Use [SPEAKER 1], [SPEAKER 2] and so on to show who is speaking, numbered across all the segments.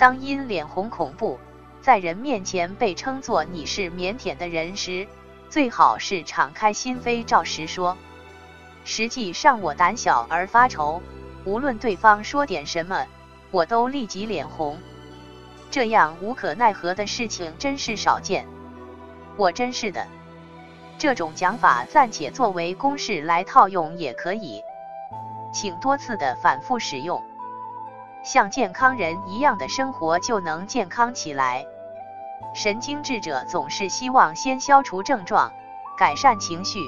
[SPEAKER 1] 当因脸红恐怖，在人面前被称作你是腼腆的人时，最好是敞开心扉，照实说。实际上我胆小而发愁，无论对方说点什么，我都立即脸红。这样无可奈何的事情真是少见。我真是的。这种讲法暂且作为公式来套用也可以，请多次的反复使用。像健康人一样的生活就能健康起来。神经质者总是希望先消除症状，改善情绪。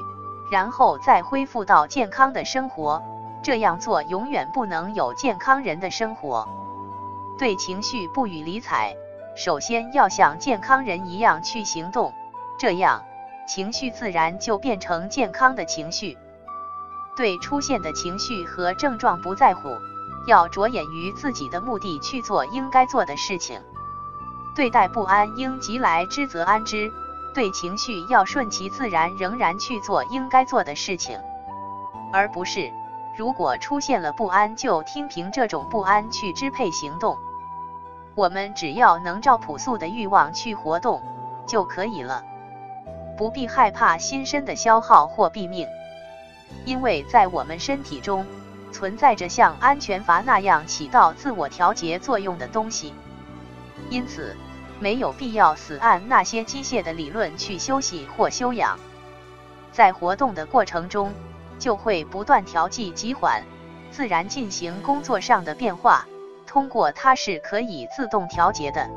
[SPEAKER 1] 然后再恢复到健康的生活，这样做永远不能有健康人的生活。对情绪不予理睬，首先要像健康人一样去行动，这样情绪自然就变成健康的情绪。对出现的情绪和症状不在乎，要着眼于自己的目的去做应该做的事情。对待不安，应即来之则安之。对情绪要顺其自然，仍然去做应该做的事情，而不是如果出现了不安，就听凭这种不安去支配行动。我们只要能照朴素的欲望去活动就可以了，不必害怕心身的消耗或毙命，因为在我们身体中存在着像安全阀那样起到自我调节作用的东西，因此。没有必要死按那些机械的理论去休息或修养，在活动的过程中就会不断调剂急缓，自然进行工作上的变化。通过它是可以自动调节的。